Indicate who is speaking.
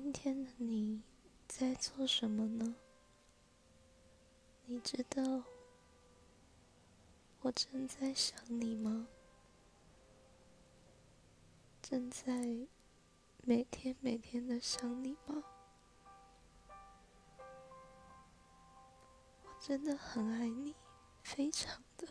Speaker 1: 今天的你在做什么呢？你知道我正在想你吗？正在每天、每天的想你吗？我真的很爱你，非常的。